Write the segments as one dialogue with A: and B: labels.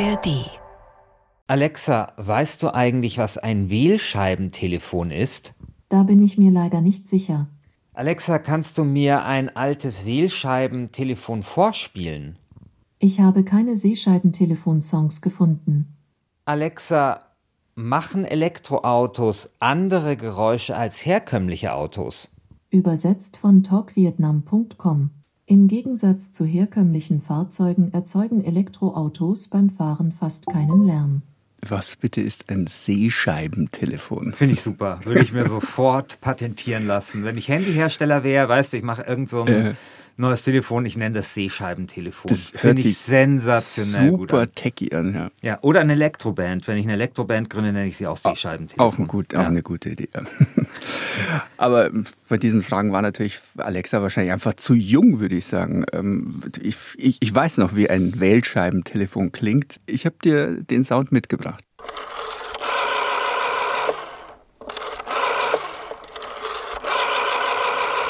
A: ARD.
B: Alexa, weißt du eigentlich, was ein Wählscheibentelefon ist?
C: Da bin ich mir leider nicht sicher.
B: Alexa, kannst du mir ein altes Wählscheibentelefon vorspielen?
C: Ich habe keine Seescheibentelefonsongs gefunden.
B: Alexa, machen Elektroautos andere Geräusche als herkömmliche Autos?
C: Übersetzt von talkvietnam.com. Im Gegensatz zu herkömmlichen Fahrzeugen erzeugen Elektroautos beim Fahren fast keinen Lärm.
D: Was bitte ist ein Seescheibentelefon?
B: Finde ich super. Würde ich mir sofort patentieren lassen. Wenn ich Handyhersteller wäre, weißt du, ich mache irgend so ein äh neues Telefon, ich nenne das Seescheibentelefon.
D: Das Finde ich
B: sensationell
D: super gut an. techy an, ja.
B: Ja, oder eine Elektroband. Wenn ich eine Elektroband gründe, nenne ich sie auch Seescheibentelefon.
D: Auch, ein gut, ja. auch eine gute Idee. Aber bei diesen Fragen war natürlich Alexa wahrscheinlich einfach zu jung, würde ich sagen. Ähm, ich, ich, ich weiß noch, wie ein Wählscheibentelefon klingt. Ich habe dir den Sound mitgebracht.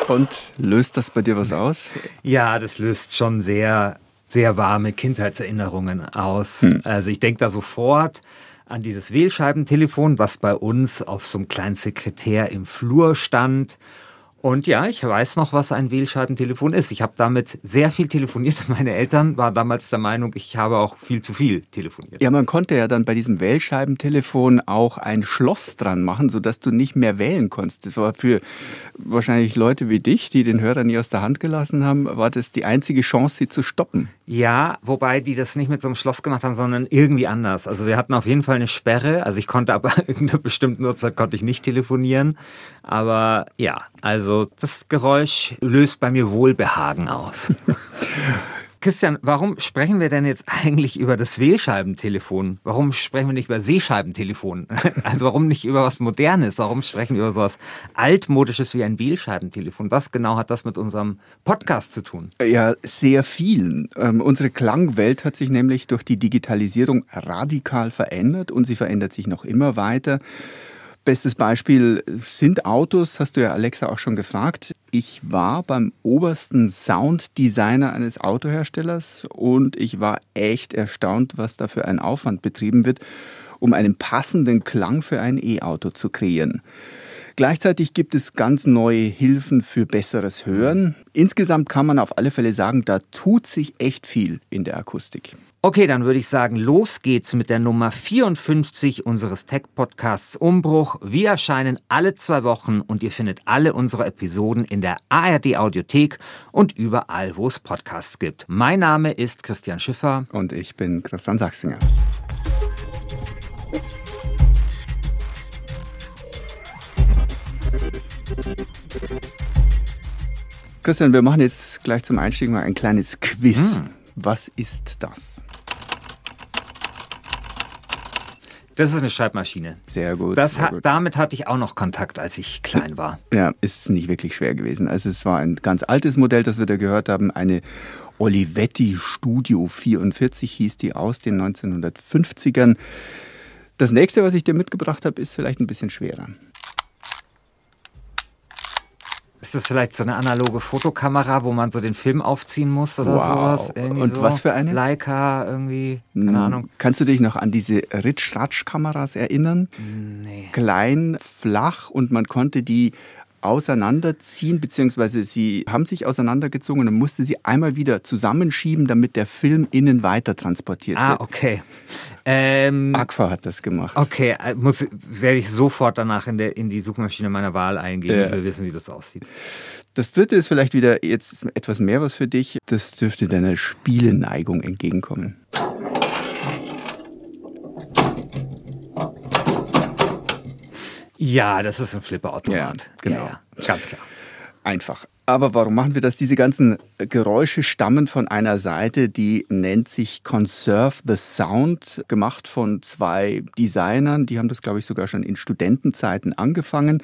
D: Und löst das bei dir was aus?
B: Ja, das löst schon sehr, sehr warme Kindheitserinnerungen aus. Hm. Also ich denke da sofort an dieses Wählscheibentelefon, was bei uns auf so einem kleinen Sekretär im Flur stand und ja, ich weiß noch, was ein Wählscheibentelefon ist. Ich habe damit sehr viel telefoniert. Meine Eltern waren damals der Meinung, ich habe auch viel zu viel telefoniert.
D: Ja, man konnte ja dann bei diesem Wählscheibentelefon auch ein Schloss dran machen, sodass du nicht mehr wählen konntest. Das war für wahrscheinlich Leute wie dich, die den Hörer nie aus der Hand gelassen haben, war das die einzige Chance, sie zu stoppen.
B: Ja, wobei die das nicht mit so einem Schloss gemacht haben, sondern irgendwie anders. Also wir hatten auf jeden Fall eine Sperre. Also ich konnte aber in einer bestimmten Uhrzeit konnte ich nicht telefonieren. Aber ja, also das Geräusch löst bei mir Wohlbehagen aus. Christian, warum sprechen wir denn jetzt eigentlich über das Wählscheibentelefon? Warum sprechen wir nicht über Seescheibentelefon? Also warum nicht über was Modernes? Warum sprechen wir über sowas Altmodisches wie ein Wählscheibentelefon? Was genau hat das mit unserem Podcast zu tun?
D: Ja, sehr viel. Ähm, unsere Klangwelt hat sich nämlich durch die Digitalisierung radikal verändert und sie verändert sich noch immer weiter. Bestes Beispiel sind Autos, hast du ja Alexa auch schon gefragt. Ich war beim obersten Sounddesigner eines Autoherstellers und ich war echt erstaunt, was da für ein Aufwand betrieben wird, um einen passenden Klang für ein E-Auto zu kreieren. Gleichzeitig gibt es ganz neue Hilfen für besseres Hören. Insgesamt kann man auf alle Fälle sagen, da tut sich echt viel in der Akustik.
B: Okay, dann würde ich sagen, los geht's mit der Nummer 54 unseres Tech-Podcasts Umbruch. Wir erscheinen alle zwei Wochen und ihr findet alle unsere Episoden in der ARD Audiothek und überall, wo es Podcasts gibt. Mein Name ist Christian Schiffer.
D: Und ich bin Christian Sachsinger. Christian, wir machen jetzt gleich zum Einstieg mal ein kleines Quiz. Hm. Was ist das?
B: Das ist eine Schreibmaschine.
D: Sehr gut.
B: Das
D: sehr
B: gut. Damit hatte ich auch noch Kontakt, als ich klein war.
D: Ja, ist nicht wirklich schwer gewesen. Also es war ein ganz altes Modell, das wir da gehört haben. Eine Olivetti Studio 44 hieß die aus den 1950ern. Das nächste, was ich dir mitgebracht habe, ist vielleicht ein bisschen schwerer.
B: Ist das vielleicht so eine analoge Fotokamera, wo man so den Film aufziehen muss oder
D: wow.
B: sowas?
D: Irgendwie Und so? was für eine?
B: Leica, irgendwie, keine hm. Ahnung.
D: Kannst du dich noch an diese Ritsch-Ratsch-Kameras erinnern?
B: Nee.
D: Klein, flach und man konnte die auseinanderziehen, beziehungsweise sie haben sich auseinandergezogen und musste sie einmal wieder zusammenschieben, damit der Film innen weiter transportiert
B: ah,
D: wird.
B: Ah, okay. Ähm,
D: Agfa hat das gemacht.
B: Okay, äh, muss, werde ich sofort danach in, der, in die Suchmaschine meiner Wahl eingeben. Ja. Ich will wissen, wie das aussieht.
D: Das dritte ist vielleicht wieder jetzt etwas mehr was für dich. Das dürfte deiner Spieleneigung entgegenkommen.
B: Ja, das ist ein Flipperautomat.
D: Ja, genau. Ja,
B: ja. Ganz klar.
D: Einfach. Aber warum machen wir das? Diese ganzen Geräusche stammen von einer Seite, die nennt sich Conserve the Sound, gemacht von zwei Designern. Die haben das, glaube ich, sogar schon in Studentenzeiten angefangen.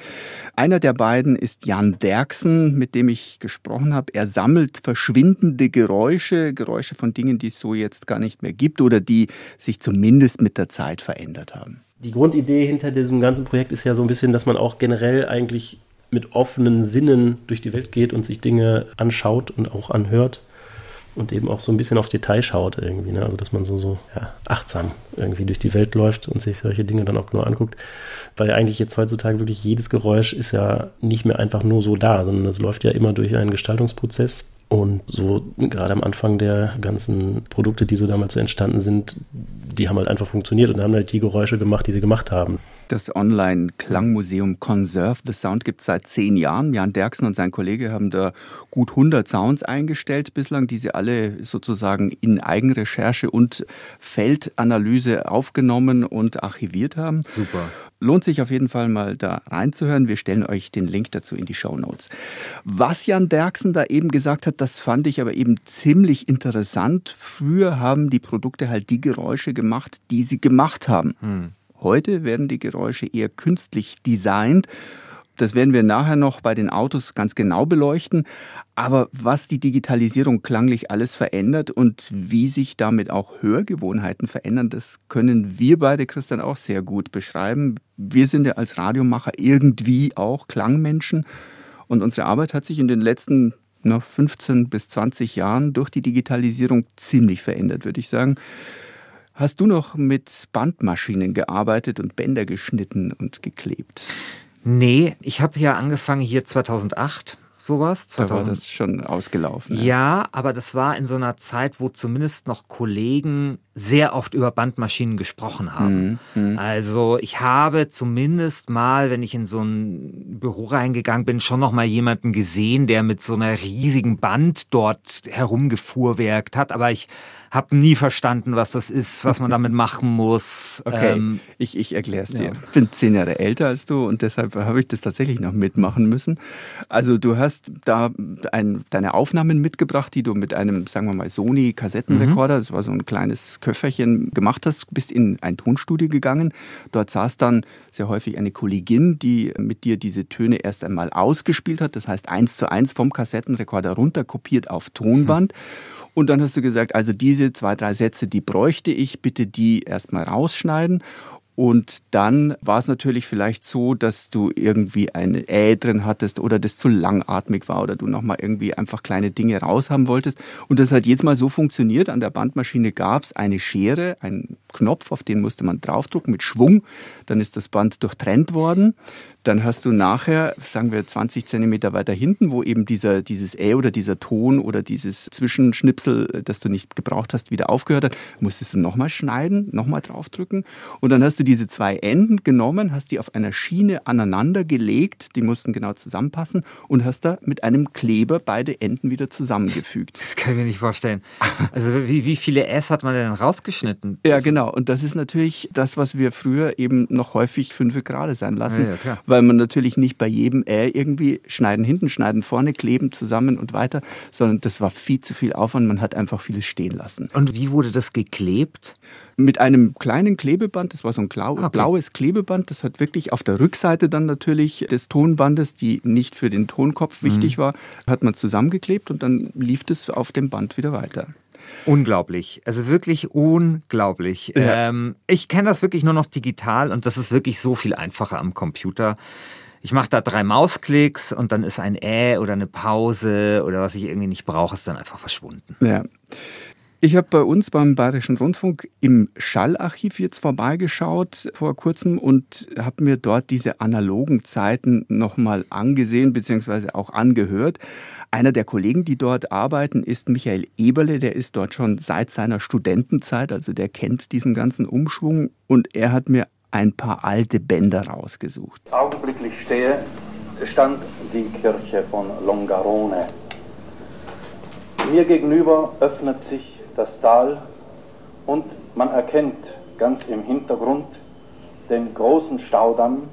D: Einer der beiden ist Jan Derksen, mit dem ich gesprochen habe. Er sammelt verschwindende Geräusche, Geräusche von Dingen, die es so jetzt gar nicht mehr gibt oder die sich zumindest mit der Zeit verändert haben
E: die Grundidee hinter diesem ganzen Projekt ist ja so ein bisschen, dass man auch generell eigentlich mit offenen Sinnen durch die Welt geht und sich Dinge anschaut und auch anhört und eben auch so ein bisschen aufs Detail schaut irgendwie. Ne? Also dass man so, so ja, achtsam irgendwie durch die Welt läuft und sich solche Dinge dann auch nur anguckt. Weil eigentlich jetzt heutzutage wirklich jedes Geräusch ist ja nicht mehr einfach nur so da, sondern es läuft ja immer durch einen Gestaltungsprozess. Und so gerade am Anfang der ganzen Produkte, die so damals entstanden sind, die haben halt einfach funktioniert und haben halt die Geräusche gemacht, die sie gemacht haben.
D: Das Online-Klangmuseum Conserve the Sound gibt es seit zehn Jahren. Jan Derksen und sein Kollege haben da gut 100 Sounds eingestellt bislang, die sie alle sozusagen in Eigenrecherche und Feldanalyse aufgenommen und archiviert haben.
B: Super.
D: Lohnt sich auf jeden Fall mal da reinzuhören. Wir stellen euch den Link dazu in die Show Notes. Was Jan Derksen da eben gesagt hat, das fand ich aber eben ziemlich interessant. Früher haben die Produkte halt die Geräusche gemacht, die sie gemacht haben. Hm. Heute werden die Geräusche eher künstlich designt. Das werden wir nachher noch bei den Autos ganz genau beleuchten. Aber was die Digitalisierung klanglich alles verändert und wie sich damit auch Hörgewohnheiten verändern, das können wir beide, Christian, auch sehr gut beschreiben. Wir sind ja als Radiomacher irgendwie auch Klangmenschen. Und unsere Arbeit hat sich in den letzten na, 15 bis 20 Jahren durch die Digitalisierung ziemlich verändert, würde ich sagen. Hast du noch mit Bandmaschinen gearbeitet und Bänder geschnitten und geklebt?
B: Nee, ich habe ja angefangen hier 2008 sowas.
D: 2000. Da war das schon ausgelaufen.
B: Ja. ja, aber das war in so einer Zeit, wo zumindest noch Kollegen sehr oft über Bandmaschinen gesprochen haben. Mhm. mhm. Also ich habe zumindest mal, wenn ich in so ein Büro reingegangen bin, schon noch mal jemanden gesehen, der mit so einer riesigen Band dort herumgefuhrwerkt hat. Aber ich habe nie verstanden, was das ist, was man damit machen muss.
D: Okay, ähm, ich, ich erkläre es dir. Ja. Ich bin zehn Jahre älter als du und deshalb habe ich das tatsächlich noch mitmachen müssen. Also du hast da ein, deine Aufnahmen mitgebracht, die du mit einem, sagen wir mal, Sony-Kassettenrekorder, mhm. das war so ein kleines Köfferchen, gemacht hast, bist in ein Tonstudio gegangen. Dort saß dann sehr häufig eine Kollegin, die mit dir diese Töne erst einmal ausgespielt hat. Das heißt, eins zu eins vom Kassettenrekorder runterkopiert auf Tonband. Mhm. Und dann hast du gesagt, also diese zwei, drei Sätze, die bräuchte ich, bitte die erstmal rausschneiden. Und dann war es natürlich vielleicht so, dass du irgendwie eine Ä drin hattest oder das zu langatmig war oder du nochmal irgendwie einfach kleine Dinge raushaben wolltest. Und das hat jetzt mal so funktioniert. An der Bandmaschine gab es eine Schere, einen Knopf, auf den musste man draufdrucken mit Schwung. Dann ist das Band durchtrennt worden. Dann hast du nachher, sagen wir 20 Zentimeter weiter hinten, wo eben dieser, dieses Ä oder dieser Ton oder dieses Zwischenschnipsel, das du nicht gebraucht hast, wieder aufgehört hat, musstest du nochmal schneiden, nochmal draufdrücken. Und dann hast du diese zwei Enden genommen, hast die auf einer Schiene aneinander gelegt, die mussten genau zusammenpassen und hast da mit einem Kleber beide Enden wieder zusammengefügt.
B: Das kann ich mir nicht vorstellen. Also wie, wie viele S hat man denn rausgeschnitten?
D: Ja, genau. Und das ist natürlich das, was wir früher eben noch häufig fünf Grad sein lassen. Ja, ja, weil man natürlich nicht bei jedem Ä irgendwie schneiden hinten, schneiden vorne, kleben zusammen und weiter, sondern das war viel zu viel Aufwand. Man hat einfach vieles stehen lassen.
B: Und wie wurde das geklebt?
D: Mit einem kleinen Klebeband, das war so ein okay. blaues Klebeband, das hat wirklich auf der Rückseite dann natürlich des Tonbandes, die nicht für den Tonkopf wichtig mhm. war, hat man zusammengeklebt und dann lief das auf dem Band wieder weiter.
B: Unglaublich. Also wirklich unglaublich. Ja. Ähm, ich kenne das wirklich nur noch digital und das ist wirklich so viel einfacher am Computer. Ich mache da drei Mausklicks und dann ist ein Äh oder eine Pause oder was ich irgendwie nicht brauche, ist dann einfach verschwunden.
D: Ja. Ich habe bei uns beim Bayerischen Rundfunk im Schallarchiv jetzt vorbeigeschaut vor kurzem und habe mir dort diese analogen Zeiten nochmal angesehen bzw. auch angehört. Einer der Kollegen, die dort arbeiten, ist Michael Eberle. Der ist dort schon seit seiner Studentenzeit, also der kennt diesen ganzen Umschwung und er hat mir ein paar alte Bänder rausgesucht.
A: Augenblicklich stehe, stand die Kirche von Longarone. Mir gegenüber öffnet sich das Tal und man erkennt ganz im Hintergrund den großen Staudamm,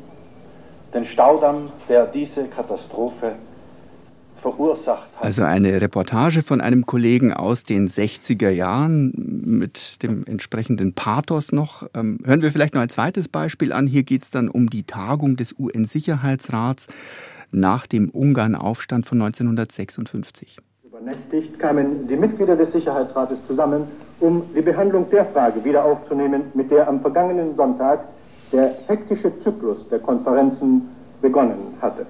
A: den Staudamm, der diese Katastrophe verursacht hat.
D: Also eine Reportage von einem Kollegen aus den 60er Jahren mit dem entsprechenden Pathos noch. Ähm, hören wir vielleicht noch ein zweites Beispiel an. Hier geht es dann um die Tagung des UN-Sicherheitsrats nach dem Ungarn-Aufstand von 1956.
F: Übernächtigt kamen die Mitglieder des Sicherheitsrates zusammen, um die Behandlung der Frage wieder aufzunehmen, mit der am vergangenen Sonntag der hektische Zyklus der Konferenzen begonnen hatte.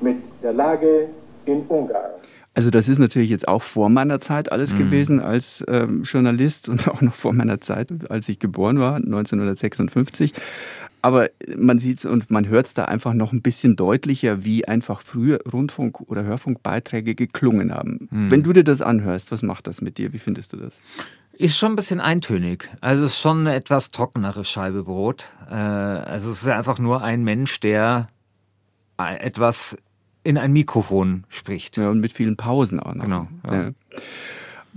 F: Mit der Lage in Ungarn.
D: Also das ist natürlich jetzt auch vor meiner Zeit alles mhm. gewesen als ähm, Journalist und auch noch vor meiner Zeit, als ich geboren war, 1956. Aber man sieht es und man hört es da einfach noch ein bisschen deutlicher, wie einfach früher Rundfunk- oder Hörfunkbeiträge geklungen haben. Mhm. Wenn du dir das anhörst, was macht das mit dir? Wie findest du das?
B: Ist schon ein bisschen eintönig. Also es ist schon eine etwas trockenere Scheibe Brot. Äh, also es ist einfach nur ein Mensch, der etwas in ein Mikrofon spricht.
D: Ja, und mit vielen Pausen auch noch.
B: Genau. Ja. Ja.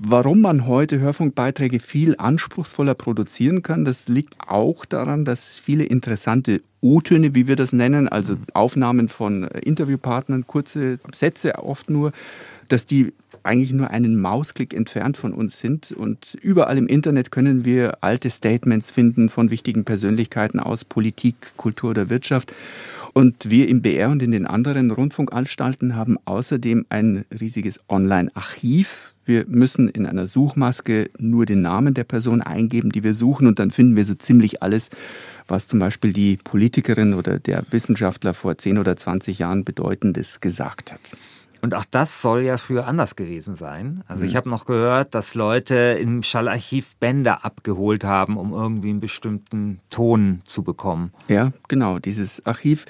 D: Warum man heute Hörfunkbeiträge viel anspruchsvoller produzieren kann, das liegt auch daran, dass viele interessante O-Töne, wie wir das nennen, also Aufnahmen von Interviewpartnern, kurze Sätze oft nur, dass die eigentlich nur einen Mausklick entfernt von uns sind. Und überall im Internet können wir alte Statements finden von wichtigen Persönlichkeiten aus Politik, Kultur oder Wirtschaft. Und wir im BR und in den anderen Rundfunkanstalten haben außerdem ein riesiges Online-Archiv. Wir müssen in einer Suchmaske nur den Namen der Person eingeben, die wir suchen, und dann finden wir so ziemlich alles, was zum Beispiel die Politikerin oder der Wissenschaftler vor 10 oder 20 Jahren Bedeutendes gesagt hat.
B: Und auch das soll ja früher anders gewesen sein. Also ich mhm. habe noch gehört, dass Leute im Schallarchiv Bänder abgeholt haben, um irgendwie einen bestimmten Ton zu bekommen.
D: Ja, genau. Dieses Archiv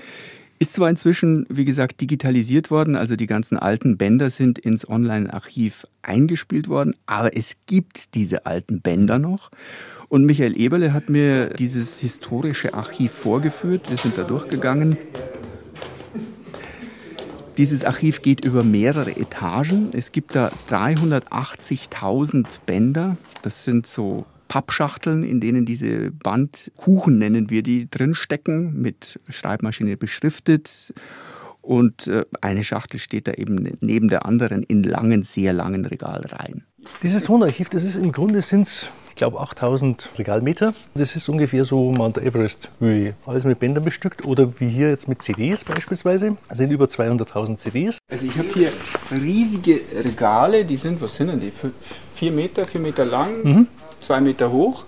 D: ist zwar inzwischen, wie gesagt, digitalisiert worden, also die ganzen alten Bänder sind ins Online-Archiv eingespielt worden, aber es gibt diese alten Bänder noch. Und Michael Eberle hat mir dieses historische Archiv vorgeführt. Wir sind da durchgegangen. Dieses Archiv geht über mehrere Etagen. Es gibt da 380.000 Bänder. Das sind so Pappschachteln, in denen diese Bandkuchen, nennen wir die, drinstecken, mit Schreibmaschine beschriftet. Und äh, eine Schachtel steht da eben neben der anderen in langen, sehr langen Regalreihen.
G: Dieses Tonarchiv, das ist im Grunde sind glaube 8000 Regalmeter. Das ist ungefähr so Mount Everest Höhe. Alles mit Bändern bestückt oder wie hier jetzt mit CDs beispielsweise. Das sind über 200.000 CDs.
D: Also ich habe hier riesige Regale, die sind, was sind denn die? Vier Meter, vier Meter lang, mhm. zwei Meter hoch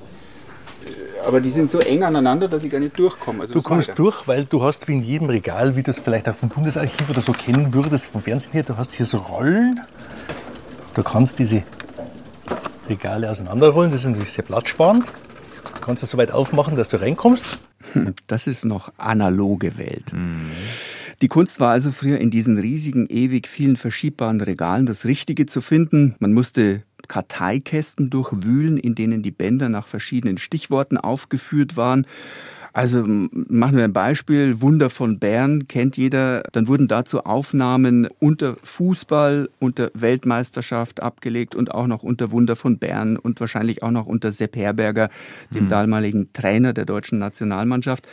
D: aber die sind so eng aneinander, dass ich gar nicht durchkomme.
G: Also du kommst durch, weil du hast wie in jedem Regal, wie du es vielleicht auch vom Bundesarchiv oder so kennen würdest, vom Fernsehen her, du hast hier so Rollen. Du kannst diese Regale auseinanderrollen. Das ist natürlich sehr platzsparend. Du kannst es so weit aufmachen, dass du reinkommst.
D: Das ist noch analoge Welt. Mhm. Die Kunst war also früher in diesen riesigen, ewig vielen verschiebbaren Regalen das Richtige zu finden. Man musste Karteikästen durchwühlen, in denen die Bänder nach verschiedenen Stichworten aufgeführt waren. Also machen wir ein Beispiel. Wunder von Bern kennt jeder. Dann wurden dazu Aufnahmen unter Fußball, unter Weltmeisterschaft abgelegt und auch noch unter Wunder von Bern und wahrscheinlich auch noch unter Sepp Herberger, dem mhm. damaligen Trainer der deutschen Nationalmannschaft.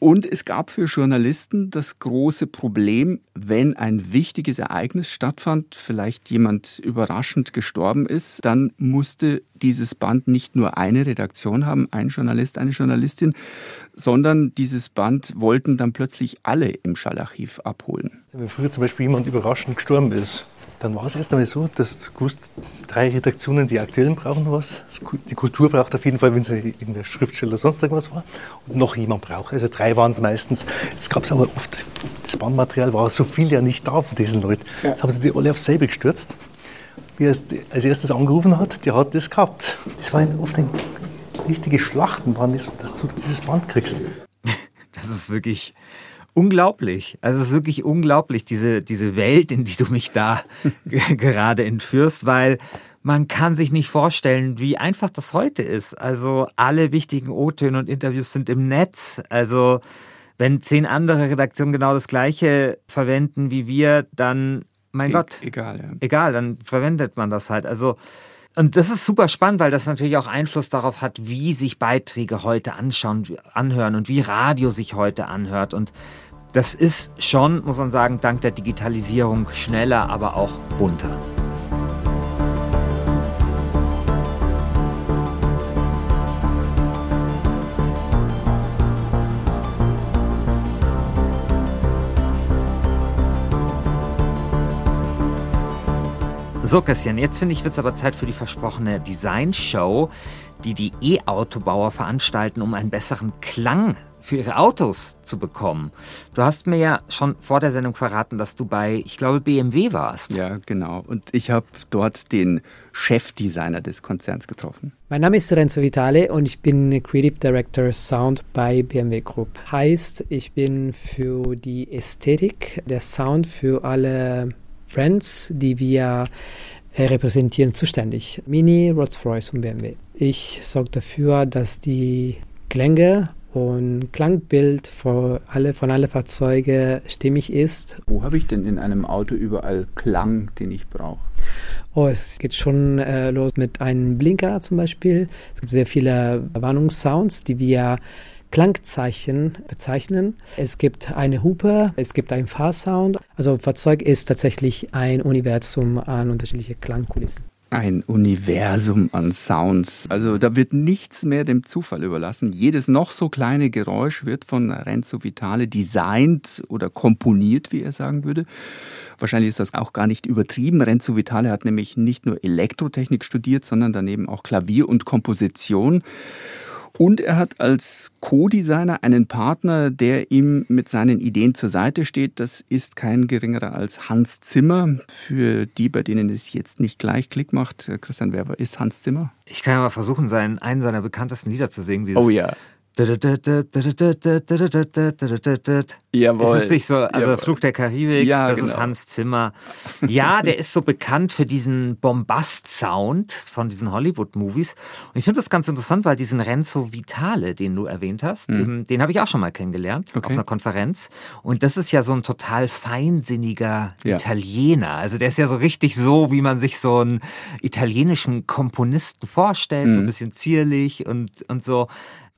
D: Und es gab für Journalisten das große Problem, wenn ein wichtiges Ereignis stattfand, vielleicht jemand überraschend gestorben ist, dann musste dieses Band nicht nur eine Redaktion haben, ein Journalist, eine Journalistin, sondern dieses Band wollten dann plötzlich alle im Schallarchiv abholen.
G: Wenn früher zum Beispiel jemand überraschend gestorben ist, dann war es erst einmal so, dass du gewusst, drei Redaktionen, die aktuellen brauchen was. Die Kultur braucht auf jeden Fall, wenn sie in der Schriftsteller sonst irgendwas war. Und noch jemand braucht. Also drei waren es meistens. Jetzt gab es aber oft, das Bandmaterial war so viel ja nicht da von diesen Leuten. Ja. Jetzt haben sie die alle auf selber gestürzt. Wie er als erstes angerufen hat, der hat das gehabt. Das waren oft ein, richtige Schlachten, waren das, dass du dieses Band kriegst.
B: Das ist wirklich unglaublich. Also es ist wirklich unglaublich, diese, diese Welt, in die du mich da gerade entführst, weil man kann sich nicht vorstellen, wie einfach das heute ist. Also alle wichtigen O-Töne und Interviews sind im Netz. Also wenn zehn andere Redaktionen genau das gleiche verwenden wie wir, dann, mein e Gott.
D: Egal, ja.
B: Egal, dann verwendet man das halt. Also und das ist super spannend, weil das natürlich auch Einfluss darauf hat, wie sich Beiträge heute anschauen, anhören und wie Radio sich heute anhört. Und das ist schon, muss man sagen, dank der Digitalisierung schneller, aber auch bunter. So, Christian, jetzt finde ich, wird es aber Zeit für die versprochene Design-Show, die die E-Autobauer veranstalten, um einen besseren Klang für ihre Autos zu bekommen. Du hast mir ja schon vor der Sendung verraten, dass du bei, ich glaube, BMW warst.
D: Ja, genau. Und ich habe dort den Chefdesigner des Konzerns getroffen.
H: Mein Name ist Renzo Vitale und ich bin Creative Director Sound bei BMW Group. Heißt, ich bin für die Ästhetik, der Sound für alle Brands, die wir äh, repräsentieren, zuständig. Mini, Rolls-Royce und BMW. Ich sorge dafür, dass die Klänge und Klangbild von alle, von alle Fahrzeuge stimmig ist.
D: Wo habe ich denn in einem Auto überall Klang, den ich brauche?
H: Oh, es geht schon äh, los mit einem Blinker zum Beispiel. Es gibt sehr viele Warnungssounds, die wir Klangzeichen bezeichnen. Es gibt eine Hupe, es gibt einen Fahrsound. Also Fahrzeug ist tatsächlich ein Universum an unterschiedliche Klangkulissen
D: ein Universum an Sounds. Also da wird nichts mehr dem Zufall überlassen. Jedes noch so kleine Geräusch wird von Renzo Vitale designt oder komponiert, wie er sagen würde. Wahrscheinlich ist das auch gar nicht übertrieben. Renzo Vitale hat nämlich nicht nur Elektrotechnik studiert, sondern daneben auch Klavier und Komposition. Und er hat als Co-Designer einen Partner, der ihm mit seinen Ideen zur Seite steht. Das ist kein geringerer als Hans Zimmer. Für die, bei denen es jetzt nicht gleich Klick macht, Christian Werber ist Hans Zimmer.
B: Ich kann ja mal versuchen, seinen, einen seiner bekanntesten Lieder zu singen.
D: oh ja.
B: Jawohl. Ist es nicht so, also
D: Jawohl.
B: Flug der Karibik,
D: Ja,
B: das
D: genau.
B: ist Hans Zimmer. Ja, der ist so bekannt für diesen Bombast-Sound von diesen Hollywood-Movies. Und ich finde das ganz interessant, weil diesen Renzo Vitale, den du erwähnt hast, eben, den habe ich auch schon mal kennengelernt auf
D: Mhm. Okay.
B: einer Konferenz. Und das ist ja so ein total feinsinniger
D: Ja.
B: Italiener. Also der ist ja so richtig so, wie man sich so einen italienischen Komponisten vorstellt, so ein bisschen zierlich und, und so.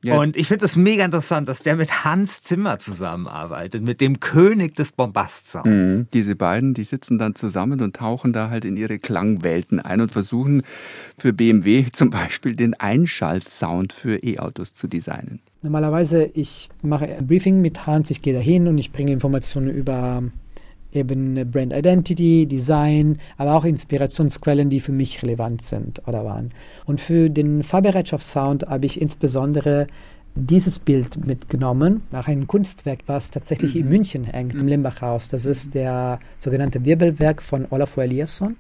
D: Ja.
B: Und ich finde das mega interessant, dass der mit Hans Zimmer zusammenarbeitet, mit dem König des Bombast-Sounds.
D: Mhm. Diese beiden, die sitzen dann zusammen und tauchen da halt in ihre Klangwelten ein und versuchen für BMW zum Beispiel den Einschaltsound für E-Autos zu designen.
H: Normalerweise, ich mache ein Briefing mit Hans, ich gehe dahin und ich bringe Informationen über eben Brand Identity, Design, aber auch Inspirationsquellen, die für mich relevant sind oder waren. Und für den Fahrbereitschaftssound habe ich insbesondere dieses Bild mitgenommen, nach einem Kunstwerk, was tatsächlich in München hängt, im Limbach-Haus. Das ist der sogenannte Wirbelwerk von Olafur Eliasson.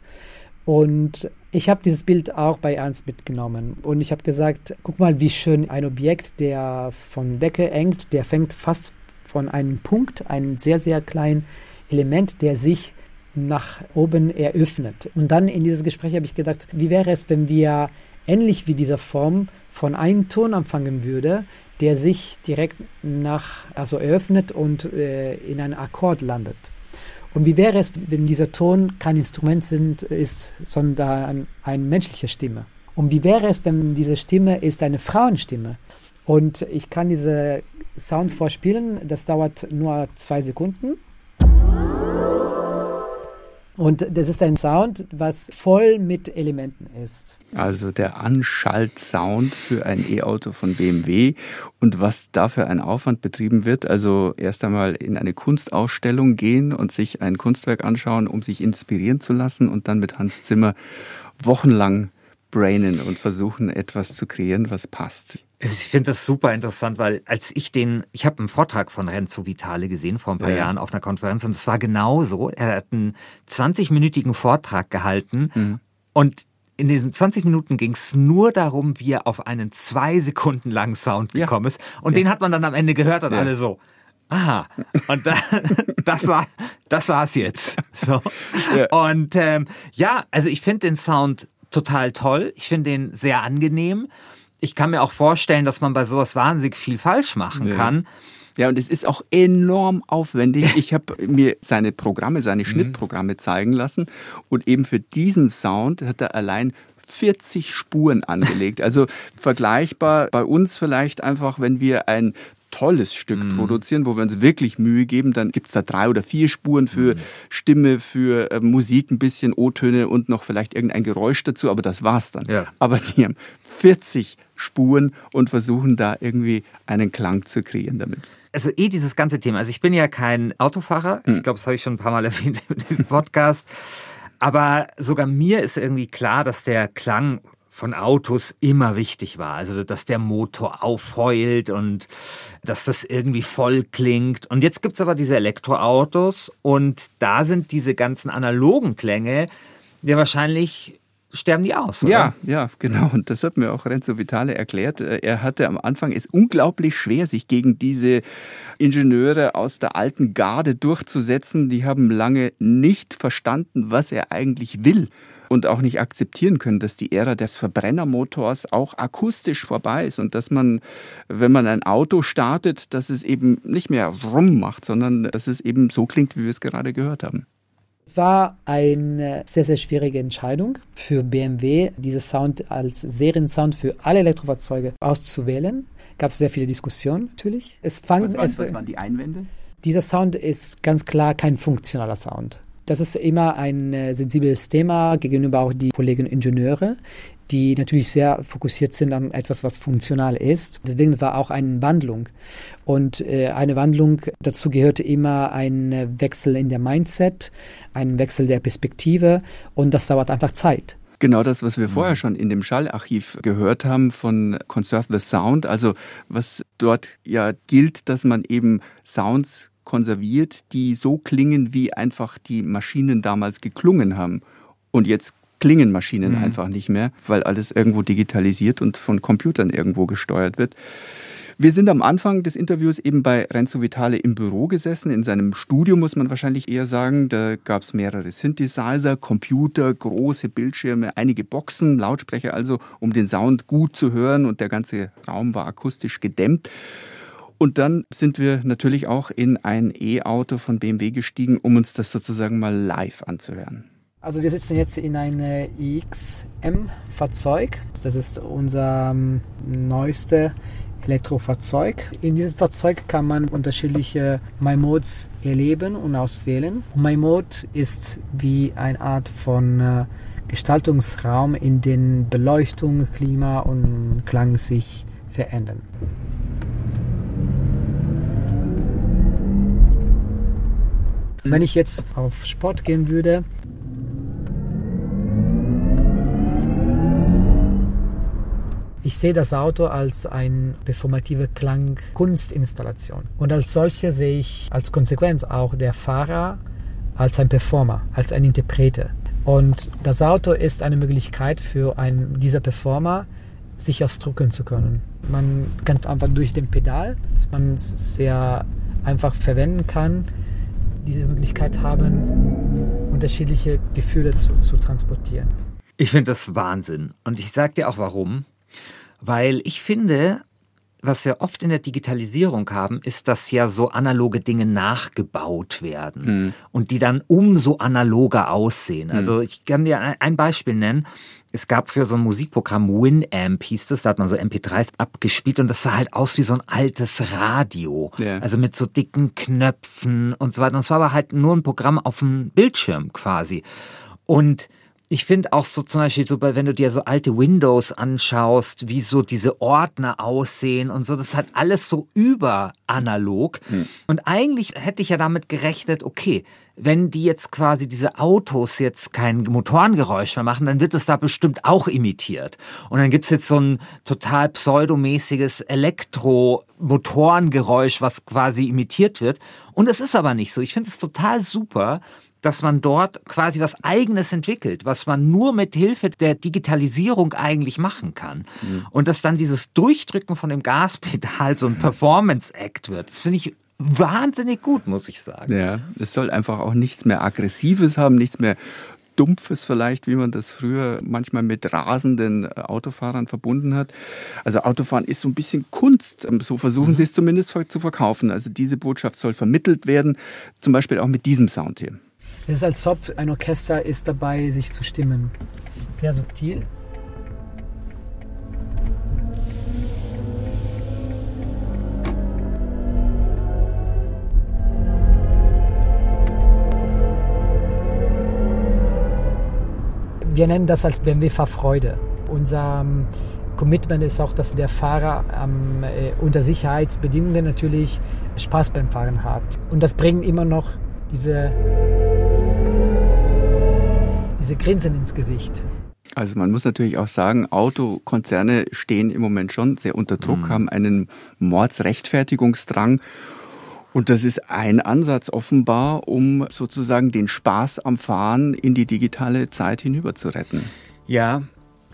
H: Und ich habe dieses Bild auch bei Ernst mitgenommen. Und ich habe gesagt, guck mal, wie schön ein Objekt, der von Decke hängt, der fängt fast von einem Punkt, einem sehr, sehr kleinen Element, der sich nach oben eröffnet. Und dann in dieses Gespräch habe ich gedacht, wie wäre es, wenn wir ähnlich wie dieser Form von einem Ton anfangen würde, der sich direkt nach, also eröffnet und äh, in einen Akkord landet. Und wie wäre es, wenn dieser Ton kein Instrument sind, ist, sondern eine menschliche Stimme? Und wie wäre es, wenn diese Stimme ist eine Frauenstimme? Und ich kann diese Sound vorspielen, das dauert nur zwei Sekunden. Und das ist ein Sound, was voll mit Elementen ist.
D: Also der Anschaltsound für ein E-Auto von BMW und was dafür ein Aufwand betrieben wird. Also erst einmal in eine Kunstausstellung gehen und sich ein Kunstwerk anschauen, um sich inspirieren zu lassen und dann mit Hans Zimmer wochenlang brainen und versuchen etwas zu kreieren, was passt.
B: Ich finde das super interessant, weil als ich den, ich habe einen Vortrag von Renzo Vitale gesehen vor ein paar
D: Ja.
B: Jahren auf einer Konferenz und es war genauso. Er hat einen 20-minütigen Vortrag gehalten
D: Mhm.
B: und in diesen 20 Minuten ging es nur darum, wie er auf einen zwei Sekunden langen Sound
D: Ja.
B: gekommen ist. Und den hat man dann am Ende gehört und
D: Ja.
B: alle so. Aha, und da, das war das war's jetzt. So.
D: Ja.
B: Und ähm, ja, also ich finde den Sound total toll. Ich finde den sehr angenehm. Ich kann mir auch vorstellen, dass man bei sowas wahnsinnig viel falsch machen
D: Ja.
B: kann.
D: Ja, und es ist auch enorm aufwendig. Ich habe mir seine Programme, seine Schnittprogramme zeigen lassen und eben für diesen Sound hat er allein 40 Spuren angelegt. Also vergleichbar bei uns vielleicht einfach, wenn wir ein tolles Stück produzieren, wo wir uns wirklich Mühe geben, dann gibt's da drei oder vier Spuren für Stimme, für äh, Musik, ein bisschen O-Töne und noch vielleicht irgendein Geräusch dazu, aber das war's dann.
B: Ja.
D: Aber die haben 40 Spuren und versuchen da irgendwie einen Klang zu kreieren damit.
B: Also eh dieses ganze Thema. Also ich bin ja kein Autofahrer. Ich glaube, das habe ich schon ein paar Mal erwähnt in diesem Podcast. Aber sogar mir ist irgendwie klar, dass der Klang von Autos immer wichtig war. Also, dass der Motor aufheult und dass das irgendwie voll klingt. Und jetzt gibt's aber diese Elektroautos und da sind diese ganzen analogen Klänge ja wahrscheinlich sterben die aus. Oder?
D: Ja, ja, genau. Und das hat mir auch Renzo Vitale erklärt. Er hatte am Anfang es unglaublich schwer, sich gegen diese Ingenieure aus der alten Garde durchzusetzen. Die haben lange nicht verstanden, was er eigentlich will und auch nicht akzeptieren können, dass die Ära des Verbrennermotors auch akustisch vorbei ist und dass man, wenn man ein Auto startet, dass es eben nicht mehr rum macht, sondern dass es eben so klingt, wie wir es gerade gehört haben.
H: Es war eine sehr, sehr schwierige Entscheidung für BMW, diesen Sound als Seriensound für alle Elektrofahrzeuge auszuwählen. Gab es sehr viele Diskussionen natürlich.
D: Es fang, was, waren, es, was waren die Einwände?
H: Dieser Sound ist ganz klar kein funktionaler Sound. Das ist immer ein äh, sensibles Thema gegenüber auch die Kollegen Ingenieure, die natürlich sehr fokussiert sind an etwas, was funktional ist. Deswegen war auch eine Wandlung. Und äh, eine Wandlung, dazu gehörte immer ein Wechsel in der Mindset, ein Wechsel der Perspektive und das dauert einfach Zeit.
D: Genau das, was wir vorher schon in dem Schallarchiv gehört haben von Conserve the Sound. Also was dort ja gilt, dass man eben Sounds konserviert, die so klingen, wie einfach die Maschinen damals geklungen haben. Und jetzt klingen Maschinen mhm. einfach nicht mehr, weil alles irgendwo digitalisiert und von Computern irgendwo gesteuert wird. Wir sind am Anfang des Interviews eben bei Renzo Vitale im Büro gesessen, in seinem Studio muss man wahrscheinlich eher sagen. Da gab es mehrere Synthesizer, Computer, große Bildschirme, einige Boxen, Lautsprecher also, um den Sound gut zu hören und der ganze Raum war akustisch gedämmt. Und dann sind wir natürlich auch in ein E-Auto von BMW gestiegen, um uns das sozusagen mal live anzuhören.
H: Also wir sitzen jetzt in einem XM-Fahrzeug. Das ist unser ähm, neueste Elektrofahrzeug. In diesem Fahrzeug kann man unterschiedliche My-Modes erleben und auswählen. My-Mode ist wie eine Art von äh, Gestaltungsraum, in dem Beleuchtung, Klima und Klang sich verändern. Wenn ich jetzt auf Sport gehen würde, Ich sehe das Auto als eine performative Klang-Kunstinstallation. Und als solche sehe ich als Konsequenz auch der Fahrer als ein Performer, als ein Interprete. Und das Auto ist eine Möglichkeit für einen dieser Performer, sich ausdrücken zu können. Man kann einfach durch den Pedal, das man sehr einfach verwenden kann, diese Möglichkeit haben, unterschiedliche Gefühle zu, zu transportieren.
B: Ich finde das Wahnsinn. Und ich sage dir auch warum. Weil ich finde, was wir oft in der Digitalisierung haben, ist, dass ja so analoge Dinge nachgebaut werden mhm. und die dann umso analoger aussehen. Mhm. Also ich kann dir ein Beispiel nennen. Es gab für so ein Musikprogramm Winamp hieß das, da hat man so MP3s abgespielt und das sah halt aus wie so ein altes Radio. Yeah. Also mit so dicken Knöpfen und so weiter. Und es war aber halt nur ein Programm auf dem Bildschirm quasi. Und ich finde auch so zum Beispiel so, wenn du dir so alte Windows anschaust, wie so diese Ordner aussehen und so, das halt alles so überanalog. Hm. Und eigentlich hätte ich ja damit gerechnet, okay, wenn die jetzt quasi diese Autos jetzt kein Motorengeräusch mehr machen, dann wird es da bestimmt auch imitiert. Und dann gibt's jetzt so ein total pseudomäßiges Elektromotorengeräusch, was quasi imitiert wird. Und es ist aber nicht so. Ich finde es total super, dass man dort quasi was Eigenes entwickelt, was man nur mit Hilfe der Digitalisierung eigentlich machen kann. Mhm. Und dass dann dieses Durchdrücken von dem Gaspedal so ein Performance-Act wird. Das finde ich wahnsinnig gut, muss ich sagen.
D: Ja, es soll einfach auch nichts mehr Aggressives haben, nichts mehr Dumpfes vielleicht, wie man das früher manchmal mit rasenden äh, Autofahrern verbunden hat. Also Autofahren ist so ein bisschen Kunst. Ähm, so versuchen mhm. sie es zumindest zu verkaufen. Also diese Botschaft soll vermittelt werden, zum Beispiel auch mit diesem Sound hier.
H: Es ist, als ob ein Orchester ist dabei, sich zu stimmen. Sehr subtil. Wir nennen das als BMW Fahrfreude. Unser ähm, Commitment ist auch, dass der Fahrer ähm, unter Sicherheitsbedingungen natürlich Spaß beim Fahren hat. Und das bringt immer noch diese diese Grinsen ins Gesicht.
D: Also man muss natürlich auch sagen, Autokonzerne stehen im Moment schon sehr unter Druck, mhm. haben einen Mordsrechtfertigungsdrang. Und das ist ein Ansatz offenbar, um sozusagen den Spaß am Fahren in die digitale Zeit hinüber zu retten.
B: Ja,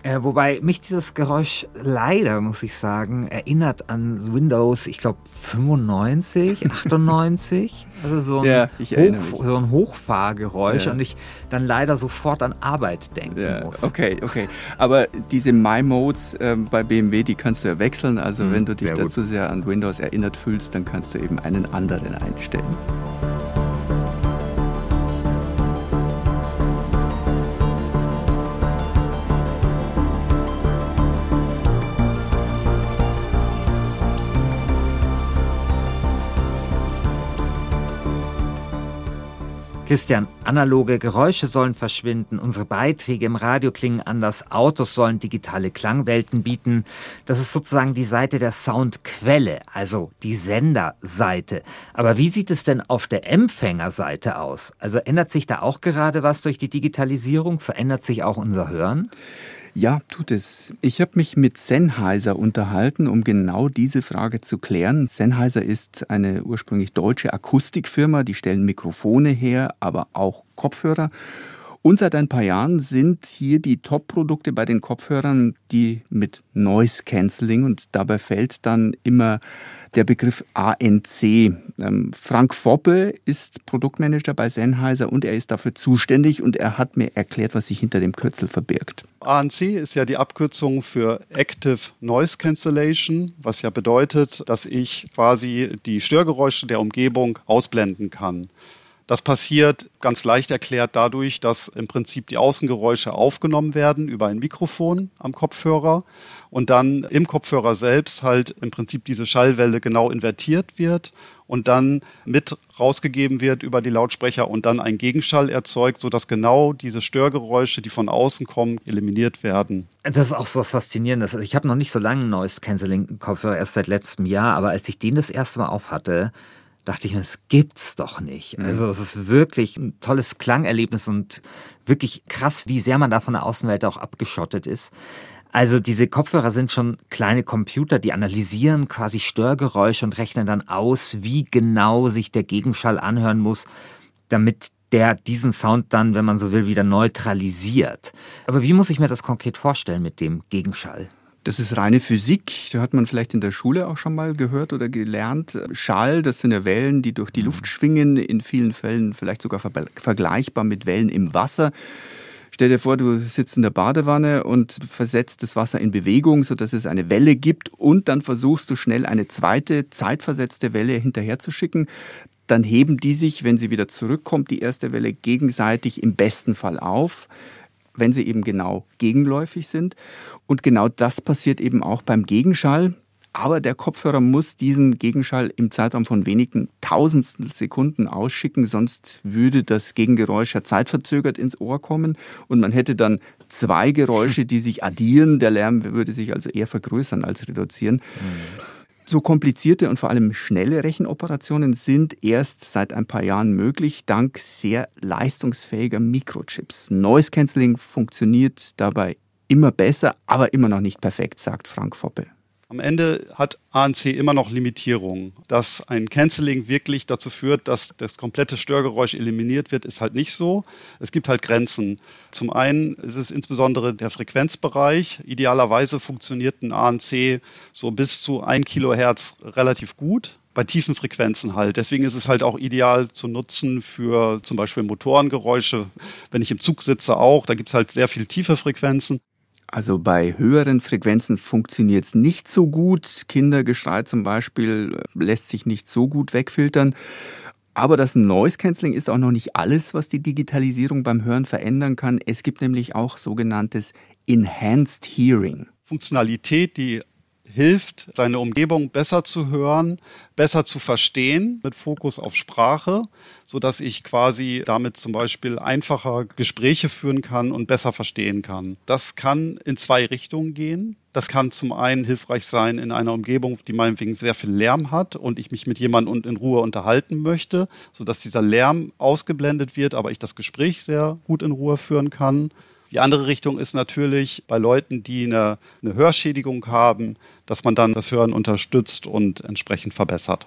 B: äh, wobei mich dieses Geräusch leider, muss ich sagen, erinnert an Windows, ich glaube 95, 98. Also so ein,
D: ja,
B: Hoch, so ein Hochfahrgeräusch ja. und ich dann leider sofort an Arbeit denken ja, muss.
D: Okay, okay. Aber diese My-Modes äh, bei BMW, die kannst du ja wechseln. Also hm, wenn du dich dazu sehr an Windows erinnert fühlst, dann kannst du eben einen anderen einstellen.
B: Christian, analoge Geräusche sollen verschwinden, unsere Beiträge im Radio klingen anders, Autos sollen digitale Klangwelten bieten. Das ist sozusagen die Seite der Soundquelle, also die Senderseite. Aber wie sieht es denn auf der Empfängerseite aus? Also ändert sich da auch gerade was durch die Digitalisierung? Verändert sich auch unser Hören?
D: Ja, tut es. Ich habe mich mit Sennheiser unterhalten, um genau diese Frage zu klären. Sennheiser ist eine ursprünglich deutsche Akustikfirma, die stellen Mikrofone her, aber auch Kopfhörer. Und seit ein paar Jahren sind hier die Top-Produkte bei den Kopfhörern die mit Noise Cancelling und dabei fällt dann immer der Begriff ANC. Ähm, Frank Foppe ist Produktmanager bei Sennheiser und er ist dafür zuständig und er hat mir erklärt, was sich hinter dem Kürzel verbirgt.
I: ANC ist ja die Abkürzung für Active Noise Cancellation, was ja bedeutet, dass ich quasi die Störgeräusche der Umgebung ausblenden kann. Das passiert ganz leicht erklärt dadurch, dass im Prinzip die Außengeräusche aufgenommen werden über ein Mikrofon am Kopfhörer und dann im Kopfhörer selbst halt im Prinzip diese Schallwelle genau invertiert wird und dann mit rausgegeben wird über die Lautsprecher und dann ein Gegenschall erzeugt, sodass genau diese Störgeräusche, die von außen kommen, eliminiert werden.
B: Das ist auch so was Faszinierendes. Ich habe noch nicht so lange Noise Cancelling Kopfhörer, erst seit letztem Jahr, aber als ich den das erste Mal auf hatte, dachte ich mir, das gibt's doch nicht. Mhm. Also es ist wirklich ein tolles Klangerlebnis und wirklich krass, wie sehr man da von der Außenwelt auch abgeschottet ist. Also diese Kopfhörer sind schon kleine Computer, die analysieren quasi Störgeräusche und rechnen dann aus, wie genau sich der Gegenschall anhören muss, damit der diesen Sound dann, wenn man so will, wieder neutralisiert. Aber wie muss ich mir das konkret vorstellen mit dem Gegenschall?
D: Das ist reine Physik. Da hat man vielleicht in der Schule auch schon mal gehört oder gelernt. Schall, das sind ja Wellen, die durch die Luft schwingen, in vielen Fällen vielleicht sogar vergleichbar mit Wellen im Wasser. Stell dir vor, du sitzt in der Badewanne und versetzt das Wasser in Bewegung, sodass es eine Welle gibt und dann versuchst du schnell eine zweite zeitversetzte Welle hinterherzuschicken. Dann heben die sich, wenn sie wieder zurückkommt, die erste Welle gegenseitig im besten Fall auf wenn sie eben genau gegenläufig sind. Und genau das passiert eben auch beim Gegenschall. Aber der Kopfhörer muss diesen Gegenschall im Zeitraum von wenigen Tausendstel Sekunden ausschicken, sonst würde das Gegengeräusch ja zeitverzögert ins Ohr kommen und man hätte dann zwei Geräusche, die sich addieren. Der Lärm würde sich also eher vergrößern als reduzieren. Mhm. So komplizierte und vor allem schnelle Rechenoperationen sind erst seit ein paar Jahren möglich, dank sehr leistungsfähiger Mikrochips. Noise Cancelling funktioniert dabei immer besser, aber immer noch nicht perfekt, sagt Frank Foppe.
I: Am Ende hat ANC immer noch Limitierungen. Dass ein Canceling wirklich dazu führt, dass das komplette Störgeräusch eliminiert wird, ist halt nicht so. Es gibt halt Grenzen. Zum einen ist es insbesondere der Frequenzbereich. Idealerweise funktioniert ein ANC so bis zu 1 Kilohertz relativ gut bei tiefen Frequenzen halt. Deswegen ist es halt auch ideal zu nutzen für zum Beispiel Motorengeräusche. Wenn ich im Zug sitze auch, da gibt es halt sehr viel tiefe Frequenzen.
D: Also bei höheren Frequenzen funktioniert es nicht so gut. Kindergeschrei zum Beispiel äh, lässt sich nicht so gut wegfiltern. Aber das Noise Cancelling ist auch noch nicht alles, was die Digitalisierung beim Hören verändern kann. Es gibt nämlich auch sogenanntes Enhanced Hearing.
I: Funktionalität, die hilft, seine Umgebung besser zu hören, besser zu verstehen, mit Fokus auf Sprache, so dass ich quasi damit zum Beispiel einfacher Gespräche führen kann und besser verstehen kann. Das kann in zwei Richtungen gehen. Das kann zum einen hilfreich sein in einer Umgebung, die meinetwegen sehr viel Lärm hat und ich mich mit jemandem in Ruhe unterhalten möchte, so dass dieser Lärm ausgeblendet wird, aber ich das Gespräch sehr gut in Ruhe führen kann. Die andere Richtung ist natürlich bei Leuten, die eine, eine Hörschädigung haben, dass man dann das Hören unterstützt und entsprechend verbessert.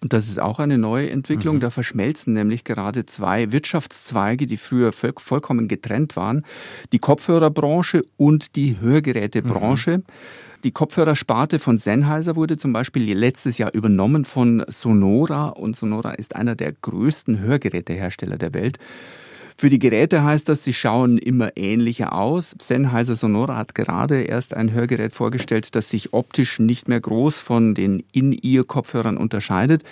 D: Und das ist auch eine neue Entwicklung. Mhm. Da verschmelzen nämlich gerade zwei Wirtschaftszweige, die früher voll, vollkommen getrennt waren. Die Kopfhörerbranche und die Hörgerätebranche. Mhm. Die Kopfhörersparte von Sennheiser wurde zum Beispiel letztes Jahr übernommen von Sonora und Sonora ist einer der größten Hörgerätehersteller der Welt. Für die Geräte heißt das, sie schauen immer ähnlicher aus. Sennheiser Sonora hat gerade erst ein Hörgerät vorgestellt, das sich optisch nicht mehr groß von den In-Ear-Kopfhörern unterscheidet.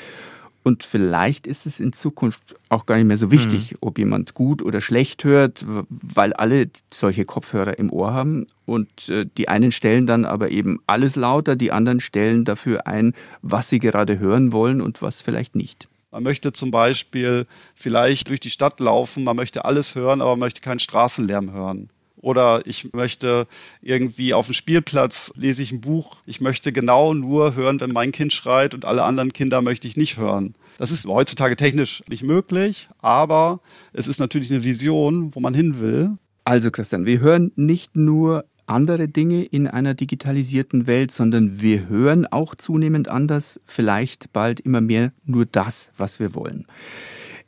D: Und vielleicht ist es in Zukunft auch gar nicht mehr so wichtig, mhm. ob jemand gut oder schlecht hört, weil alle solche Kopfhörer im Ohr haben. Und äh, die einen stellen dann aber eben alles lauter, die anderen stellen dafür ein, was sie gerade hören wollen und was vielleicht nicht.
I: Man möchte zum Beispiel vielleicht durch die Stadt laufen, man möchte alles hören, aber man möchte keinen Straßenlärm hören. Oder ich möchte irgendwie auf dem Spielplatz lese ich ein Buch. Ich möchte genau nur hören, wenn mein Kind schreit und alle anderen Kinder möchte ich nicht hören. Das ist heutzutage technisch nicht möglich, aber es ist natürlich eine Vision, wo man hin will.
D: Also Christian, wir hören nicht nur andere Dinge in einer digitalisierten Welt, sondern wir hören auch zunehmend anders, vielleicht bald immer mehr nur das, was wir wollen.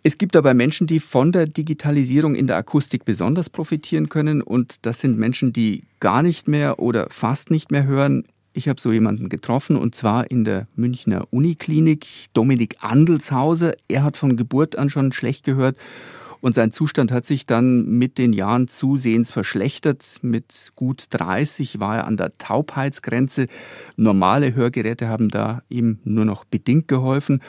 D: Es gibt dabei Menschen, die von der Digitalisierung in der Akustik besonders profitieren können und das sind Menschen, die gar nicht mehr oder fast nicht mehr hören. Ich habe so jemanden getroffen und zwar in der Münchner Uniklinik, Dominik Andelshauser. Er hat von Geburt an schon schlecht gehört und sein Zustand hat sich dann mit den Jahren zusehends verschlechtert. Mit gut 30 war er an der Taubheitsgrenze. Normale Hörgeräte haben da ihm nur noch bedingt geholfen.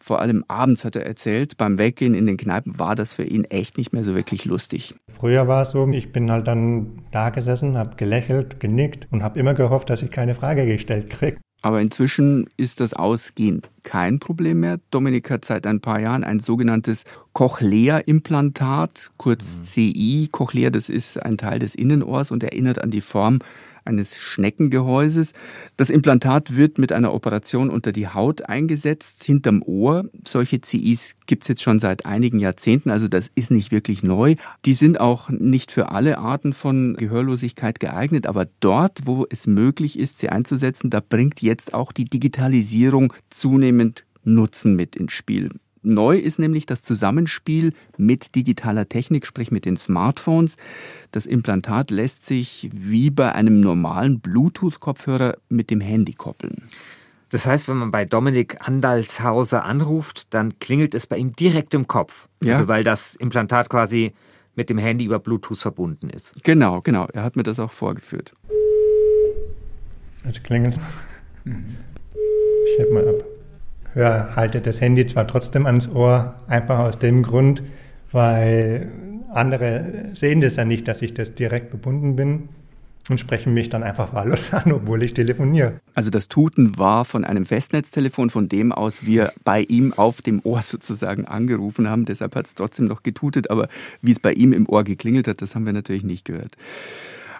D: Vor allem abends hat er erzählt, beim Weggehen in den Kneipen war das für ihn echt nicht mehr so wirklich lustig.
J: Früher war es so, ich bin halt dann da gesessen, habe gelächelt, genickt und habe immer gehofft, dass ich keine Frage gestellt kriege.
D: Aber inzwischen ist das Ausgehen kein Problem mehr. Dominik hat seit ein paar Jahren ein sogenanntes Cochlea-Implantat, kurz mhm. CI. Cochlea, das ist ein Teil des Innenohrs und erinnert an die Form eines Schneckengehäuses. Das Implantat wird mit einer Operation unter die Haut eingesetzt, hinterm Ohr. Solche CIs gibt es jetzt schon seit einigen Jahrzehnten, also das ist nicht wirklich neu. Die sind auch nicht für alle Arten von Gehörlosigkeit geeignet, aber dort, wo es möglich ist, sie einzusetzen, da bringt jetzt auch die Digitalisierung zunehmend Nutzen mit ins Spiel. Neu ist nämlich das Zusammenspiel mit digitaler Technik, sprich mit den Smartphones. Das Implantat lässt sich wie bei einem normalen Bluetooth-Kopfhörer mit dem Handy koppeln.
B: Das heißt, wenn man bei Dominik Andalshauser anruft, dann klingelt es bei ihm direkt im Kopf. Ja. Also weil das Implantat quasi mit dem Handy über Bluetooth verbunden ist.
D: Genau, genau. Er hat mir das auch vorgeführt.
J: Jetzt klingelt. Ich heb mal ab höre, halte das Handy zwar trotzdem ans Ohr, einfach aus dem Grund, weil andere sehen das ja nicht, dass ich das direkt verbunden bin und sprechen mich dann einfach wahllos an, obwohl ich telefoniere.
D: Also das Tuten war von einem Festnetztelefon, von dem aus wir bei ihm auf dem Ohr sozusagen angerufen haben. Deshalb hat es trotzdem noch getutet, aber wie es bei ihm im Ohr geklingelt hat, das haben wir natürlich nicht gehört.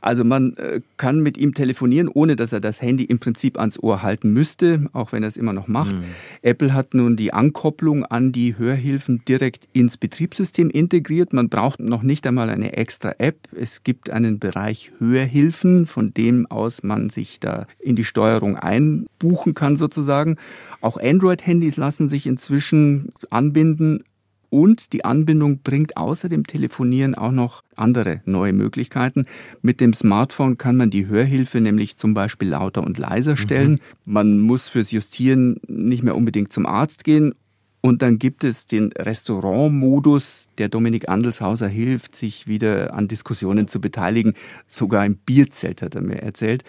D: Also man äh, kann mit ihm telefonieren, ohne dass er das Handy im Prinzip ans Ohr halten müsste, auch wenn er es immer noch macht. Mhm. Apple hat nun die Ankopplung an die Hörhilfen direkt ins Betriebssystem integriert. Man braucht noch nicht einmal eine extra App. Es gibt einen Bereich Hörhilfen, von dem aus man sich da in die Steuerung einbuchen kann sozusagen. Auch Android-Handys lassen sich inzwischen anbinden und die Anbindung bringt außer dem Telefonieren auch noch andere neue Möglichkeiten. Mit dem Smartphone kann man die Hörhilfe nämlich zum Beispiel lauter und leiser mhm. stellen. Mhm. Man muss fürs Justieren nicht mehr unbedingt zum Arzt gehen. Und dann gibt es den Restaurantmodus, der Dominik Andelshauser hilft, sich wieder an Diskussionen zu beteiligen. Sogar im Bierzelt hat er mir erzählt.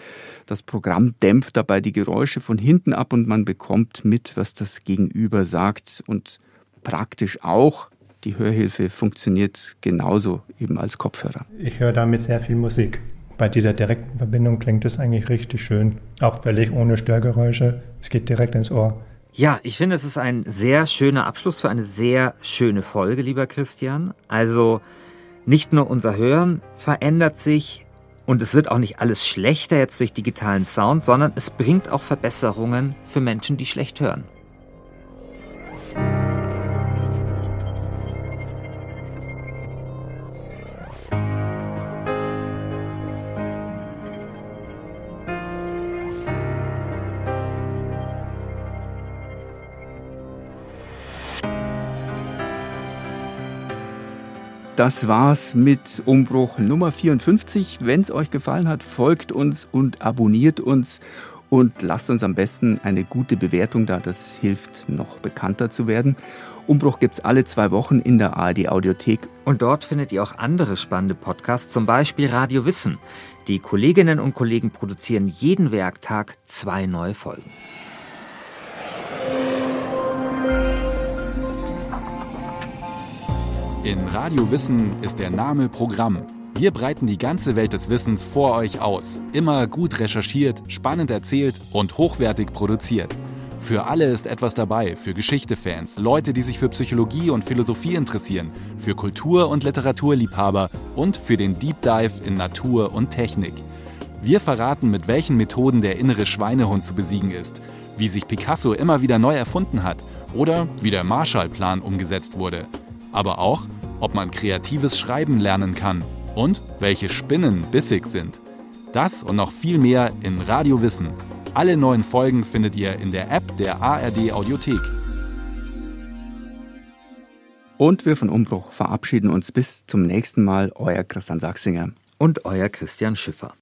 D: Das Programm dämpft dabei die Geräusche von hinten ab und man bekommt mit, was das Gegenüber sagt. Und praktisch auch. Die Hörhilfe funktioniert genauso eben als Kopfhörer.
J: Ich höre damit sehr viel Musik. Bei dieser direkten Verbindung klingt es eigentlich richtig schön. Auch völlig ohne Störgeräusche. Es geht direkt ins Ohr.
B: Ja, ich finde, es ist ein sehr schöner Abschluss für eine sehr schöne Folge, lieber Christian. Also nicht nur unser Hören verändert sich und es wird auch nicht alles schlechter jetzt durch digitalen Sound, sondern es bringt auch Verbesserungen für Menschen, die schlecht hören.
D: Das war's mit Umbruch Nummer 54. Wenn es euch gefallen hat, folgt uns und abonniert uns und lasst uns am besten eine gute Bewertung da. Das hilft, noch bekannter zu werden. Umbruch gibt's alle zwei Wochen in der ARD Audiothek.
B: Und dort findet ihr auch andere spannende Podcasts, zum Beispiel Radio Wissen. Die Kolleginnen und Kollegen produzieren jeden Werktag zwei neue Folgen.
K: In Radio Wissen ist der Name Programm. Wir breiten die ganze Welt des Wissens vor euch aus. Immer gut recherchiert, spannend erzählt und hochwertig produziert. Für alle ist etwas dabei, für Geschichtefans, Leute, die sich für Psychologie und Philosophie interessieren, für Kultur- und Literaturliebhaber und für den Deep Dive in Natur und Technik. Wir verraten, mit welchen Methoden der innere Schweinehund zu besiegen ist, wie sich Picasso immer wieder neu erfunden hat oder wie der Marshallplan umgesetzt wurde. Aber auch, ob man kreatives Schreiben lernen kann und welche Spinnen bissig sind. Das und noch viel mehr in Radio Wissen. Alle neuen Folgen findet ihr in der App der ARD Audiothek.
D: Und wir von Umbruch verabschieden uns bis zum nächsten Mal. Euer Christian Sachsinger.
B: Und euer Christian Schiffer.